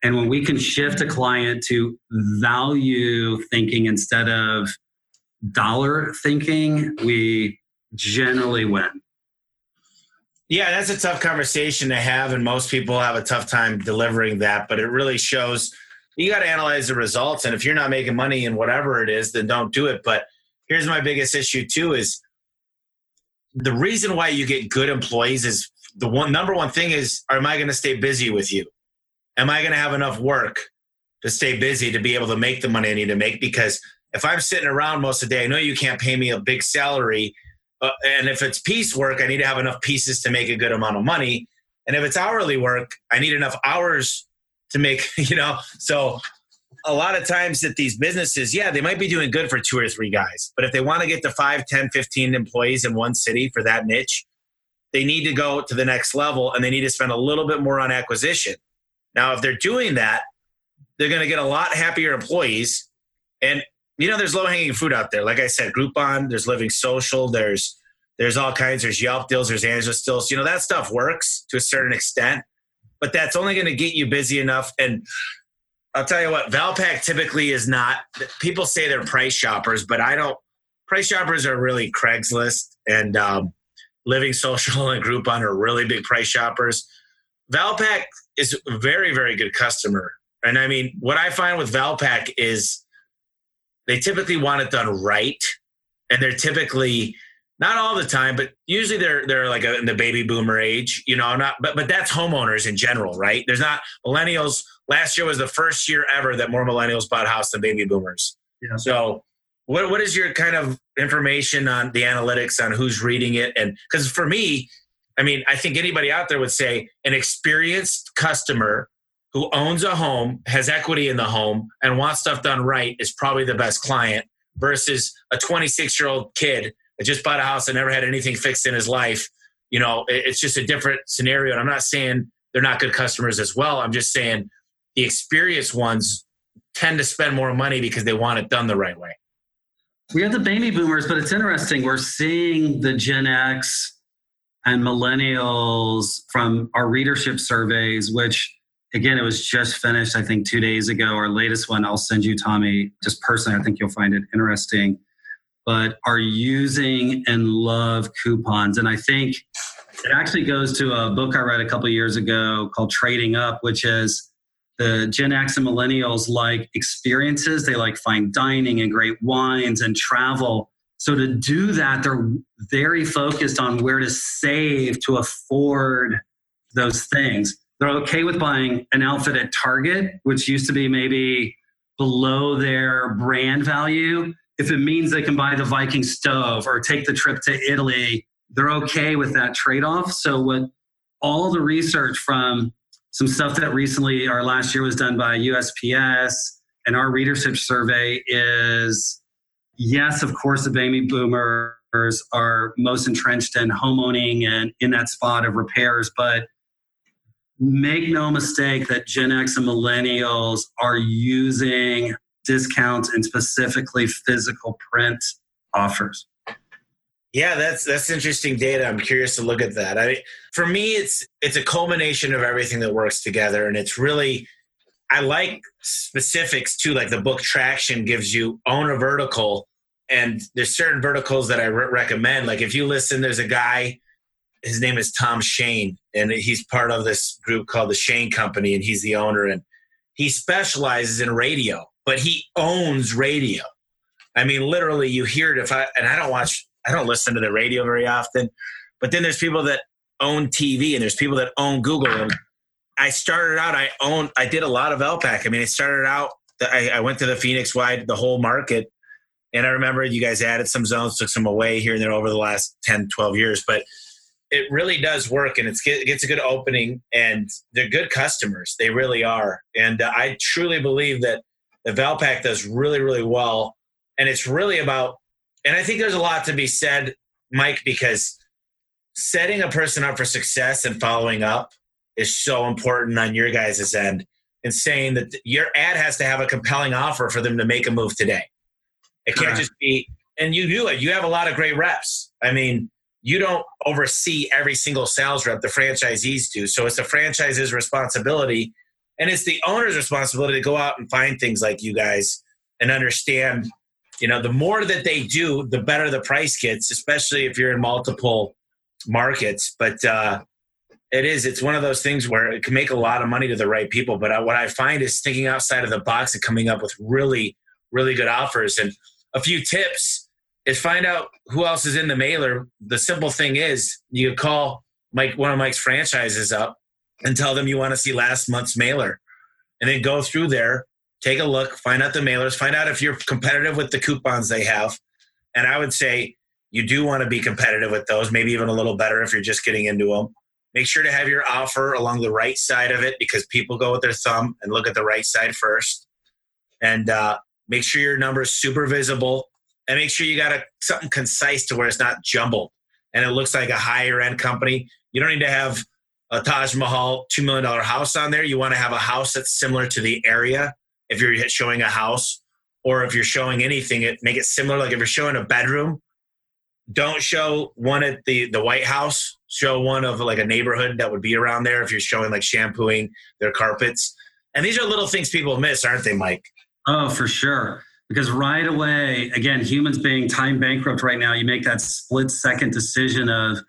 And when we can shift a client to value thinking instead of dollar thinking, we generally win. Yeah, that's a tough conversation to have, and most people have a tough time delivering that. But it really shows you got to analyze the results, and if you're not making money in whatever it is, then don't do it. But here's my biggest issue too: is the reason why you get good employees is the one number one thing is, am I going to stay busy with you? am I going to have enough work to stay busy to be able to make the money I need to make? Because if I'm sitting around most of the day, I know you can't pay me a big salary. Uh, and if it's piece work, I need to have enough pieces to make a good amount of money. And if it's hourly work, I need enough hours to make, you know. So a lot of times that these businesses, yeah, they might be doing good for two or three guys. But if they want to get to 5, 10, 15 employees in one city for that niche, they need to go to the next level and they need to spend a little bit more on acquisition. Now, if they're doing that, they're going to get a lot happier employees. And you know, there's low hanging fruit out there. Like I said, Groupon, there's Living Social, there's there's all kinds. There's Yelp deals, there's Angela deals. You know, that stuff works to a certain extent, but that's only going to get you busy enough. And I'll tell you what, Valpak typically is not. People say they're price shoppers, but I don't. Price shoppers are really Craigslist and um, Living Social and Groupon are really big price shoppers. Valpak is a very, very good customer. And I mean, what I find with Valpak is they typically want it done right. And they're typically not all the time, but usually they're they're like a, in the baby boomer age, you know, not but but that's homeowners in general, right? There's not millennials. Last year was the first year ever that more millennials bought a house than baby boomers. Yeah. So what what is your kind of information on the analytics on who's reading it? And because for me, I mean, I think anybody out there would say an experienced customer who owns a home, has equity in the home, and wants stuff done right is probably the best client versus a 26 year old kid that just bought a house and never had anything fixed in his life. You know, it's just a different scenario. And I'm not saying they're not good customers as well. I'm just saying the experienced ones tend to spend more money because they want it done the right way. We have the baby boomers, but it's interesting. We're seeing the Gen X and millennials from our readership surveys, which again, it was just finished, I think, two days ago. Our latest one, I'll send you, Tommy, just personally. I think you'll find it interesting. But are using and love coupons. And I think it actually goes to a book I read a couple years ago called Trading Up, which is the Gen X and millennials like experiences. They like fine dining and great wines and travel. So to do that, they're very focused on where to save to afford those things. They're okay with buying an outfit at Target, which used to be maybe below their brand value. If it means they can buy the Viking stove or take the trip to Italy they're okay with that trade off. So, what all the research from some stuff that recently or last year was done by USPS and our readership survey is yes, of course, the baby boomers are most entrenched in homeowning and in that spot of repairs, but make no mistake that Gen X and millennials are using discounts and specifically physical print offers. Yeah, that's that's interesting data. I'm curious to look at that. I for me it's it's a culmination of everything that works together and it's really I like specifics too like the book Traction gives you own a vertical and there's certain verticals that I re- recommend like if you listen there's a guy his name is Tom Shane and he's part of this group called the Shane Company and he's the owner and he specializes in radio but he owns radio. I mean literally you hear it if I and I don't watch I don't listen to the radio very often. But then there's people that own TV and there's people that own Google. And I started out, I own, I did a lot of Valpak. I mean, I started out, I, I went to the Phoenix wide, the whole market. And I remember you guys added some zones, took some away here and there over the last 10, 12 years. But it really does work and it gets a good opening and they're good customers. They really are. And uh, I truly believe that the Valpak does really, really well. And it's really about and I think there's a lot to be said, Mike, because setting a person up for success and following up is so important on your guys' end and saying that your ad has to have a compelling offer for them to make a move today. It can't just be, and you do it. You have a lot of great reps. I mean, you don't oversee every single sales rep, the franchisees do. So it's the franchise's responsibility and it's the owner's responsibility to go out and find things like you guys and understand you know the more that they do the better the price gets especially if you're in multiple markets. But uh it is it's one of those things where it can make a lot of money to the right people. But what i find is thinking outside of the box and coming up with really really good offers. And a few tips is find out who else is in the mailer the simple thing is you call mike one of mike's franchises up and tell them you want to see last month's mailer and then go through there take a look, find out the mailers, find out if you're competitive with the coupons they have. And I would say you do want to be competitive with those, maybe even a little better if you're just getting into them. Make sure to have your offer along the right side of it because people go with their thumb and look at the right side first. And uh, make sure your number is super visible and make sure you got a, something concise to where it's not jumbled and it looks like a higher end company. You don't need to have a Taj Mahal $2 million house on there. You want to have a house that's similar to the area if you're showing a house or if you're showing anything, it make it similar. Like if you're showing a bedroom, don't show one at the the White House. Show one of like a neighborhood that would be around there. If you're showing like shampooing their carpets, and these are little things people miss, aren't they, Mike? Oh, for sure. Because right away, again, humans being time bankrupt right now, you make that split second decision of,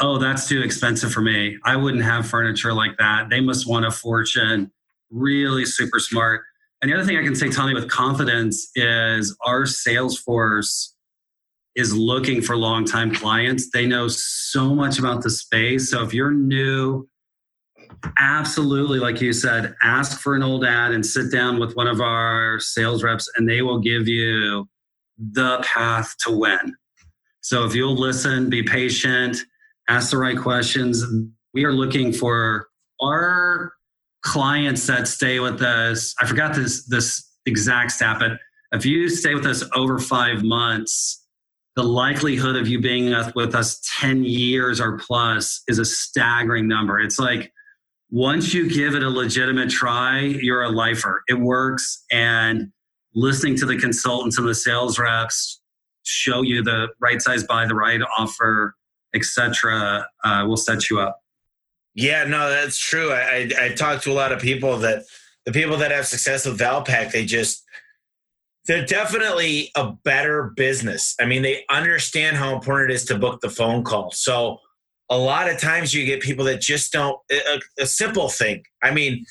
oh, that's too expensive for me. I wouldn't have furniture like that. They must want a fortune. Really super smart. And the other thing I can say, Tommy, with confidence is our sales force is looking for long-time clients. They know so much about the space. So if you're new, absolutely, like you said, ask for an old ad and sit down with one of our sales reps, and they will give you the path to win. So if you'll listen, be patient, ask the right questions. We are looking for our clients that stay with us, I forgot this this exact stat, but if you stay with us over five months, the likelihood of you being with us 10 years or plus is a staggering number. It's like once you give it a legitimate try, you're a lifer. It works. And listening to the consultants and the sales reps show you the right size buy, the right offer, etc., uh, will set you up. Yeah, no, that's true. I, I, I talked to a lot of people that the people that have success with Valpak, they just they're definitely a better business. I mean, they understand how important it is to book the phone call. So a lot of times you get people that just don't a, a simple thing. I mean,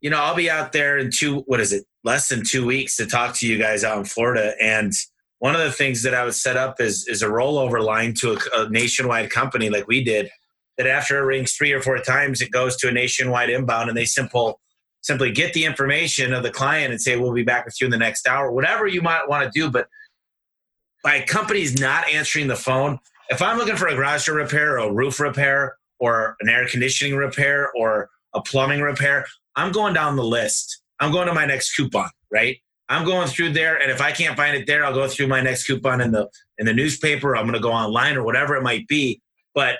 you know, I'll be out there in two what is it, less than two weeks to talk to you guys out in Florida. And one of the things that I would set up is is a rollover line to a, a nationwide company like we did that after it rings three or four times, it goes to a nationwide inbound, and they simple simply get the information of the client and say, "We'll be back with you in the next hour." Whatever you might want to do, but by companies not answering the phone, if I'm looking for a garage door repair or a roof repair or an air conditioning repair or a plumbing repair, I'm going down the list. I'm going to my next coupon, right? I'm going through there, and if I can't find it there, I'll go through my next coupon in the in the newspaper. I'm going to go online or whatever it might be. But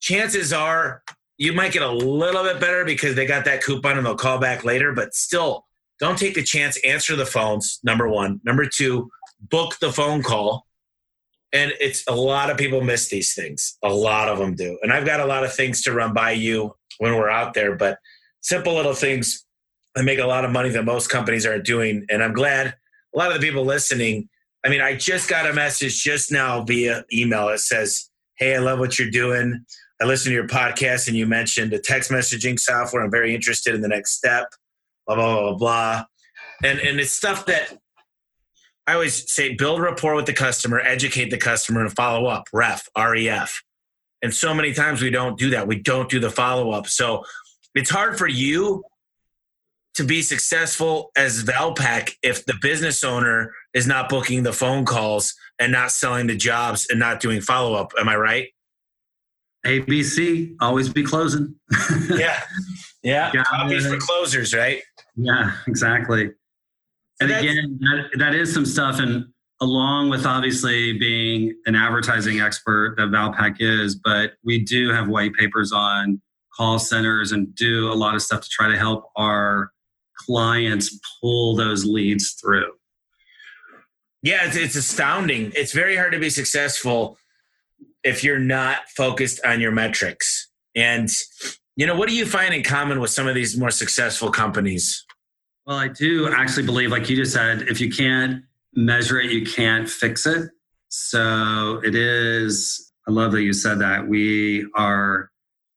chances are you might get a little bit better because they got that coupon and they'll call back later. But still, don't take the chance. Answer the phones. Number one. Number two, book the phone call. And it's a lot of people miss these things. A lot of them do. And I've got a lot of things to run by you when we're out there, but simple little things that make a lot of money that most companies aren't doing. And I'm glad a lot of the people listening. I mean, I just got a message just now via email. It says, Hey, I love what you're doing. I listened to your podcast and you mentioned a text messaging software. I'm very interested in the next step, blah, blah, blah, blah. And, and it's stuff that I always say build rapport with the customer, educate the customer, and follow up. Ref, REF. And so many times we don't do that. We don't do the follow up. So it's hard for you to be successful as Valpak if the business owner is not booking the phone calls and not selling the jobs and not doing follow up. Am I right? ABC, always be closing. yeah. Yeah. Copies for closers, right? Yeah, exactly. And again, that, that is some stuff. And along with obviously being an advertising expert that Valpak is, but we do have white papers on call centers and do a lot of stuff to try to help our clients pull those leads through. Yeah, it's, it's astounding. It's very hard to be successful if you're not focused on your metrics. And, you know, what do you find in common with some of these more successful companies? Well, I do actually believe, like you just said, if you can't measure it, you can't fix it. So it is, I love that you said that. We are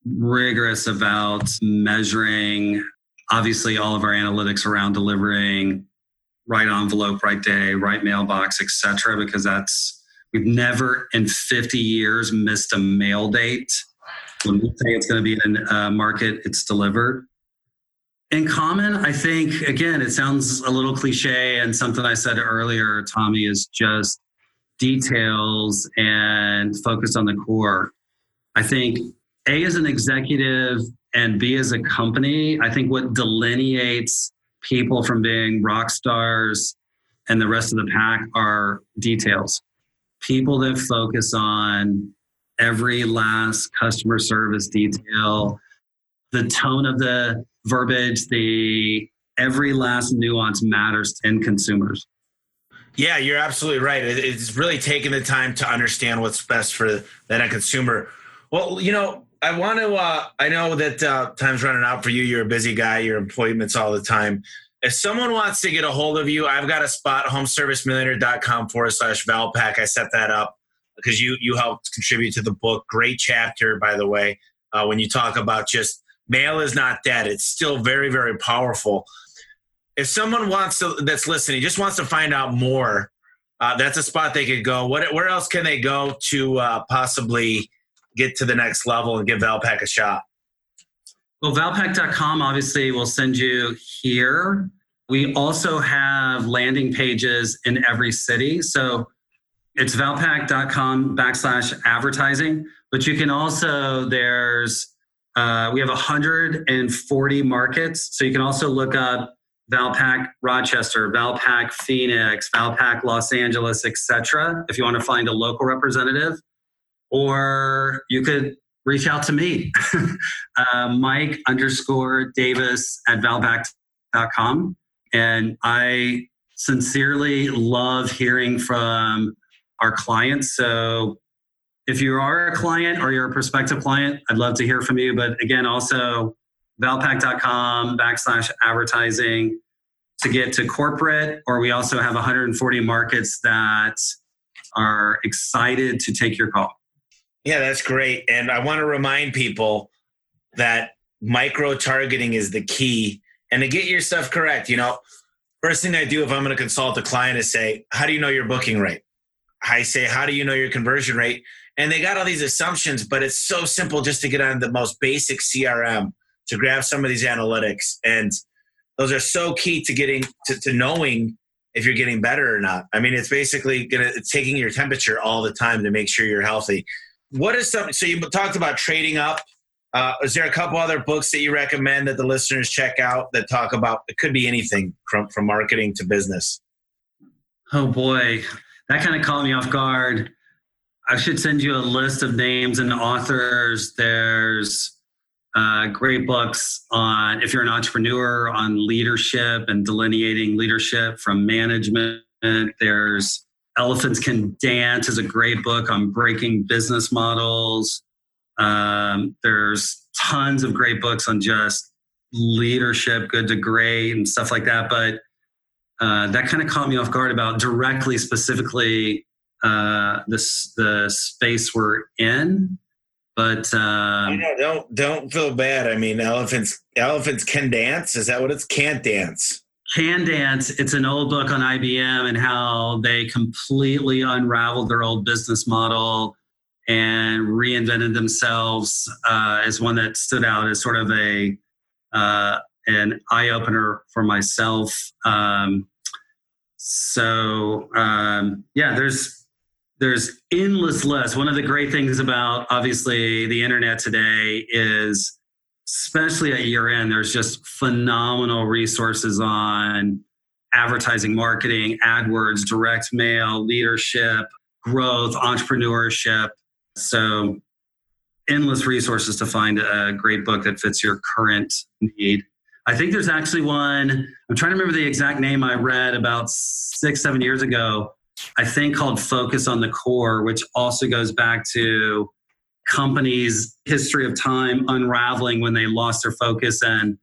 rigorous about measuring, obviously, all of our analytics around delivering right envelope, right day, right mailbox, etc. because that's, we've never in 50 years missed a mail date. When we say it's going to be in a market, it's delivered in common, I think, again, it sounds a little cliche, and something I said earlier, Tommy, is just details and focus on the core. I think A, as an executive, and B, as a company, I think what delineates people from being rock stars and the rest of the pack are details. People that focus on every last customer service detail, the tone of the verbiage, the every last nuance matters to consumers. Yeah, you're absolutely right. It's really taking the time to understand what's best for that end consumer. Well, you know, I want to. Uh, I know that uh, time's running out for you. You're a busy guy. Your appointments all the time. If someone wants to get a hold of you, I've got a spot homeservicemillionaire.com forward slash Valpak. I set that up because you you helped contribute to the book. Great chapter, by the way. Uh, when you talk about just mail is not dead. It's still very, very powerful. If someone wants to, that's listening, just wants to find out more, uh, that's a spot they could go. What, where else can they go to uh, possibly get to the next level and give Valpak a shot? Well, valpak.com obviously will send you here. We also have landing pages in every city. So it's valpak.com backslash advertising, but you can also, there's uh, we have 140 markets. So you can also look up Valpak Rochester, Valpak Phoenix, Valpak Los Angeles, etc. If you want to find a local representative, or you could reach out to me, uh, Mike underscore Davis at valpak.com. And I sincerely love hearing from our clients. So if you are a client or you're a prospective client, I'd love to hear from you. But again, also valpak.com backslash advertising to get to corporate, or we also have 140 markets that are excited to take your call. Yeah, that's great. And I want to remind people that micro targeting is the key. And to get your stuff correct, you know, first thing I do if I'm going to consult a client is say, How do you know your booking rate? I say, How do you know your conversion rate? And they got all these assumptions, but it's so simple just to get on the most basic CRM to grab some of these analytics. And those are so key to getting to, to knowing if you're getting better or not. I mean, it's basically gonna it's taking your temperature all the time to make sure you're healthy. What is something? So you talked about trading up. Uh, is there a couple other books that you recommend that the listeners check out that talk about? It could be anything from from marketing to business. Oh boy, that kind of caught me off guard. I should send you a list of names and authors. There's uh, great books on if you're an entrepreneur on leadership and delineating leadership from management. There's Elephants Can Dance is a great book on breaking business models. Um, there's tons of great books on just leadership, good to great, and stuff like that. But uh, that kind of caught me off guard about directly, specifically, uh, this the space we're in. But um, know, don't don't feel bad. I mean, elephants elephants can dance. Is that what it's can't dance? Can Dance, it's an old book on IBM and how they completely unraveled their old business model and reinvented themselves uh, as one that stood out as sort of a uh, an eye opener for myself. Um, so um, yeah, there's there's endless lists. One of the great things about obviously the internet today is especially at year end, there's just phenomenal resources on advertising, marketing, AdWords, direct mail, leadership, growth, entrepreneurship. So, endless resources to find a great book that fits your current need. I think there's actually one, I'm trying to remember the exact name I read about six, seven years ago, I think called Focus on the Core, which also goes back to companies' history of time unraveling when they lost their focus and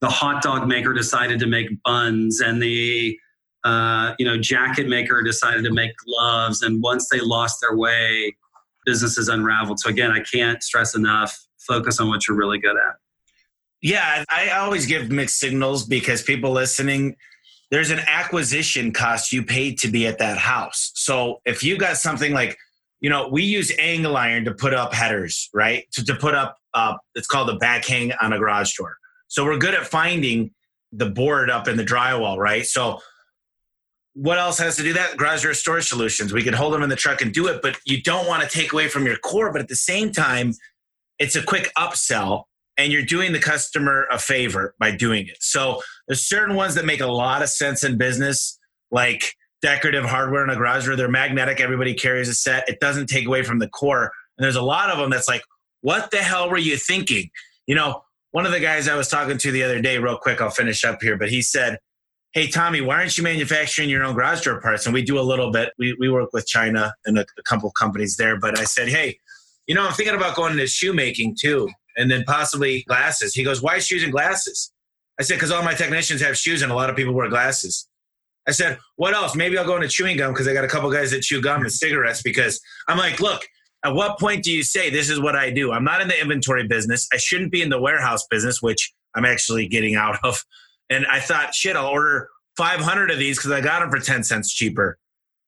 the hot dog maker decided to make buns and the uh, you know jacket maker decided to make gloves. And once they lost their way businesses unraveled. So again i can't stress enough focus on what you're really good at. Yeah i always give mixed signals because people listening there's an acquisition cost you paid to be at that house so if you got something like you know, we use angle iron to put up headers, right? To, to put up, uh, it's called a back hang on a garage door. So we're good at finding the board up in the drywall, right? So what else has to do that? Garage door storage solutions. We can hold them in the truck and do it, but you don't want to take away from your core. But at the same time, it's a quick upsell and you're doing the customer a favor by doing it. So there's certain ones that make a lot of sense in business, like decorative hardware in a garage door. They're magnetic. Everybody carries a set. It doesn't take away from the core. And there's a lot of them that's like, what the hell were you thinking? You know, one of the guys I was talking to the other day, real quick, I'll finish up here, but he said, Hey, Tommy, why aren't you manufacturing your own garage door parts? And we do a little bit. We, we work with China and a, a couple companies there. But I said, Hey, you know, I'm thinking about going into shoemaking too, and then possibly glasses. He goes, Why shoes and glasses? I said, Because all my technicians have shoes and a lot of people wear glasses. I said, what else? Maybe I'll go into chewing gum because I got a couple guys that chew gum and cigarettes because I'm like, look, at what point do you say this is what I do? I'm not in the inventory business. I shouldn't be in the warehouse business, which I'm actually getting out of. And I thought, shit, I'll order 500 of these because I got them for 10 cents cheaper.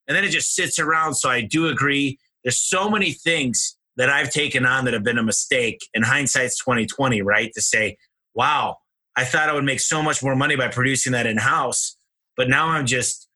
And then it just sits around. So I do agree. There's so many things that I've taken on that have been a mistake. In hindsight's 2020, right? To say, wow, I thought I would make so much more money by producing that in house but now I'm just,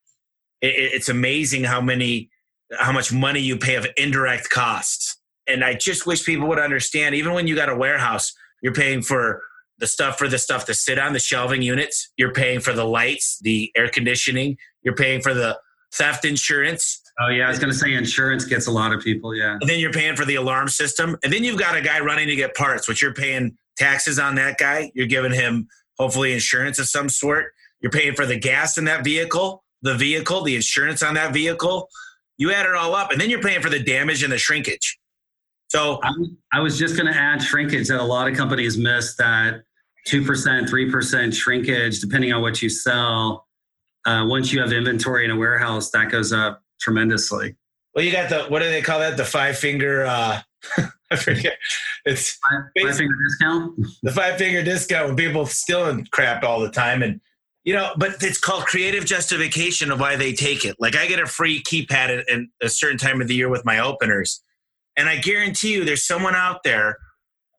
it, it's amazing how many, how much money you pay of indirect costs. And I just wish people would understand, even when you got a warehouse, you're paying for the stuff for the stuff to sit on the shelving units. You're paying for the lights, the air conditioning. You're paying for the theft insurance. Oh yeah, I was going to say insurance gets a lot of people. Yeah. And then you're paying for the alarm system, and then you've got a guy running to get parts, which you're paying taxes on that guy. You're giving him hopefully insurance of some sort. You're paying for the gas in that vehicle, the vehicle, the insurance on that vehicle. You add it all up, and then you're paying for the damage and the shrinkage. So I was just going to add shrinkage that a lot of companies miss that 2%, 3% shrinkage, depending on what you sell. Uh, once you have inventory in a warehouse, that goes up tremendously. Well, you got the, what do they call that? The five finger, uh, I forget. It's five, five finger discount. The five finger discount when people stealing crap all the time. And you know, but it's called creative justification of why they take it. Like I get a free keypad at, a certain time of the year with my openers, and I guarantee you, there's someone out there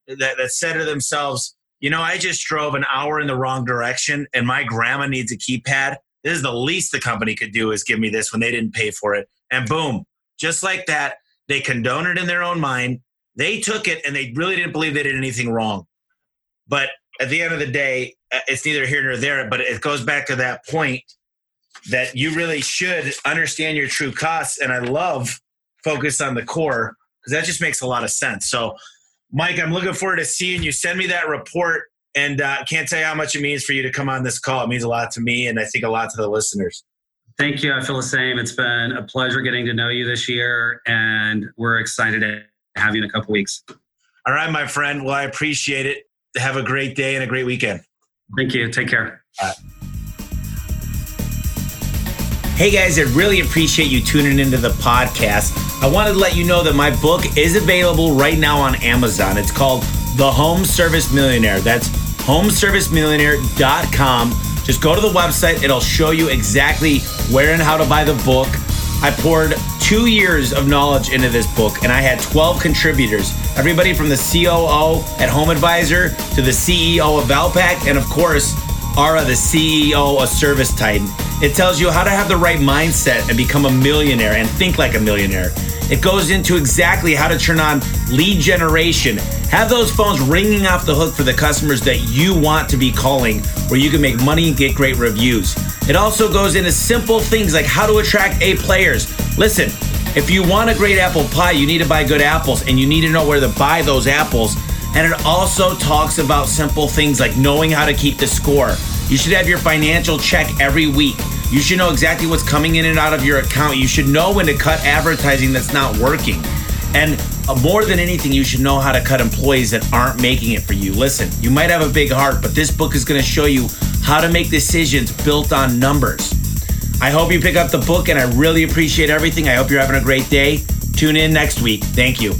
that, that said to themselves, you know, I just drove an hour in the wrong direction, and my grandma needs a keypad. this is the least the company could do is give me this when they didn't pay for it. And boom, just like that, they condone it in their own mind. They took it and they really didn't believe they did anything wrong. But at the end of the day, uh, it's neither here nor there. But it goes back to that point that you really should understand your true costs. And I love focus on the core because that just makes a lot of sense. So, Mike, I'm looking forward to seeing you. Send me that report and uh, can't tell you how much it means for you to come on this call. It means a lot to me, and I think a lot to the listeners. Thank you. I feel the same. It's been a pleasure getting to know you this year, and we're excited have you in a couple weeks. All right, my friend. Well, I appreciate it. Have a great day and a great weekend. Thank you. Take care. Hey guys, I really appreciate you tuning into the podcast. I wanted to let you know that my book is available right now on Amazon. It's called The Home Service Millionaire. That's homeservicemillionaire.com. Just go to the website, it'll show you exactly where and how to buy the book. I poured two years of knowledge into this book, and I had 12 contributors. Everybody from the COO at Home Advisor to the CEO of Valpak, and of course, Ara, the CEO of Service Titan. It tells you how to have the right mindset and become a millionaire and think like a millionaire. It goes into exactly how to turn on lead generation. Have those phones ringing off the hook for the customers that you want to be calling, where you can make money and get great reviews. It also goes into simple things like how to attract A players. Listen, if you want a great apple pie, you need to buy good apples and you need to know where to buy those apples. And it also talks about simple things like knowing how to keep the score. You should have your financial check every week. You should know exactly what's coming in and out of your account. You should know when to cut advertising that's not working. And uh, more than anything, you should know how to cut employees that aren't making it for you. Listen, you might have a big heart, but this book is going to show you how to make decisions built on numbers. I hope you pick up the book, and I really appreciate everything. I hope you're having a great day. Tune in next week. Thank you.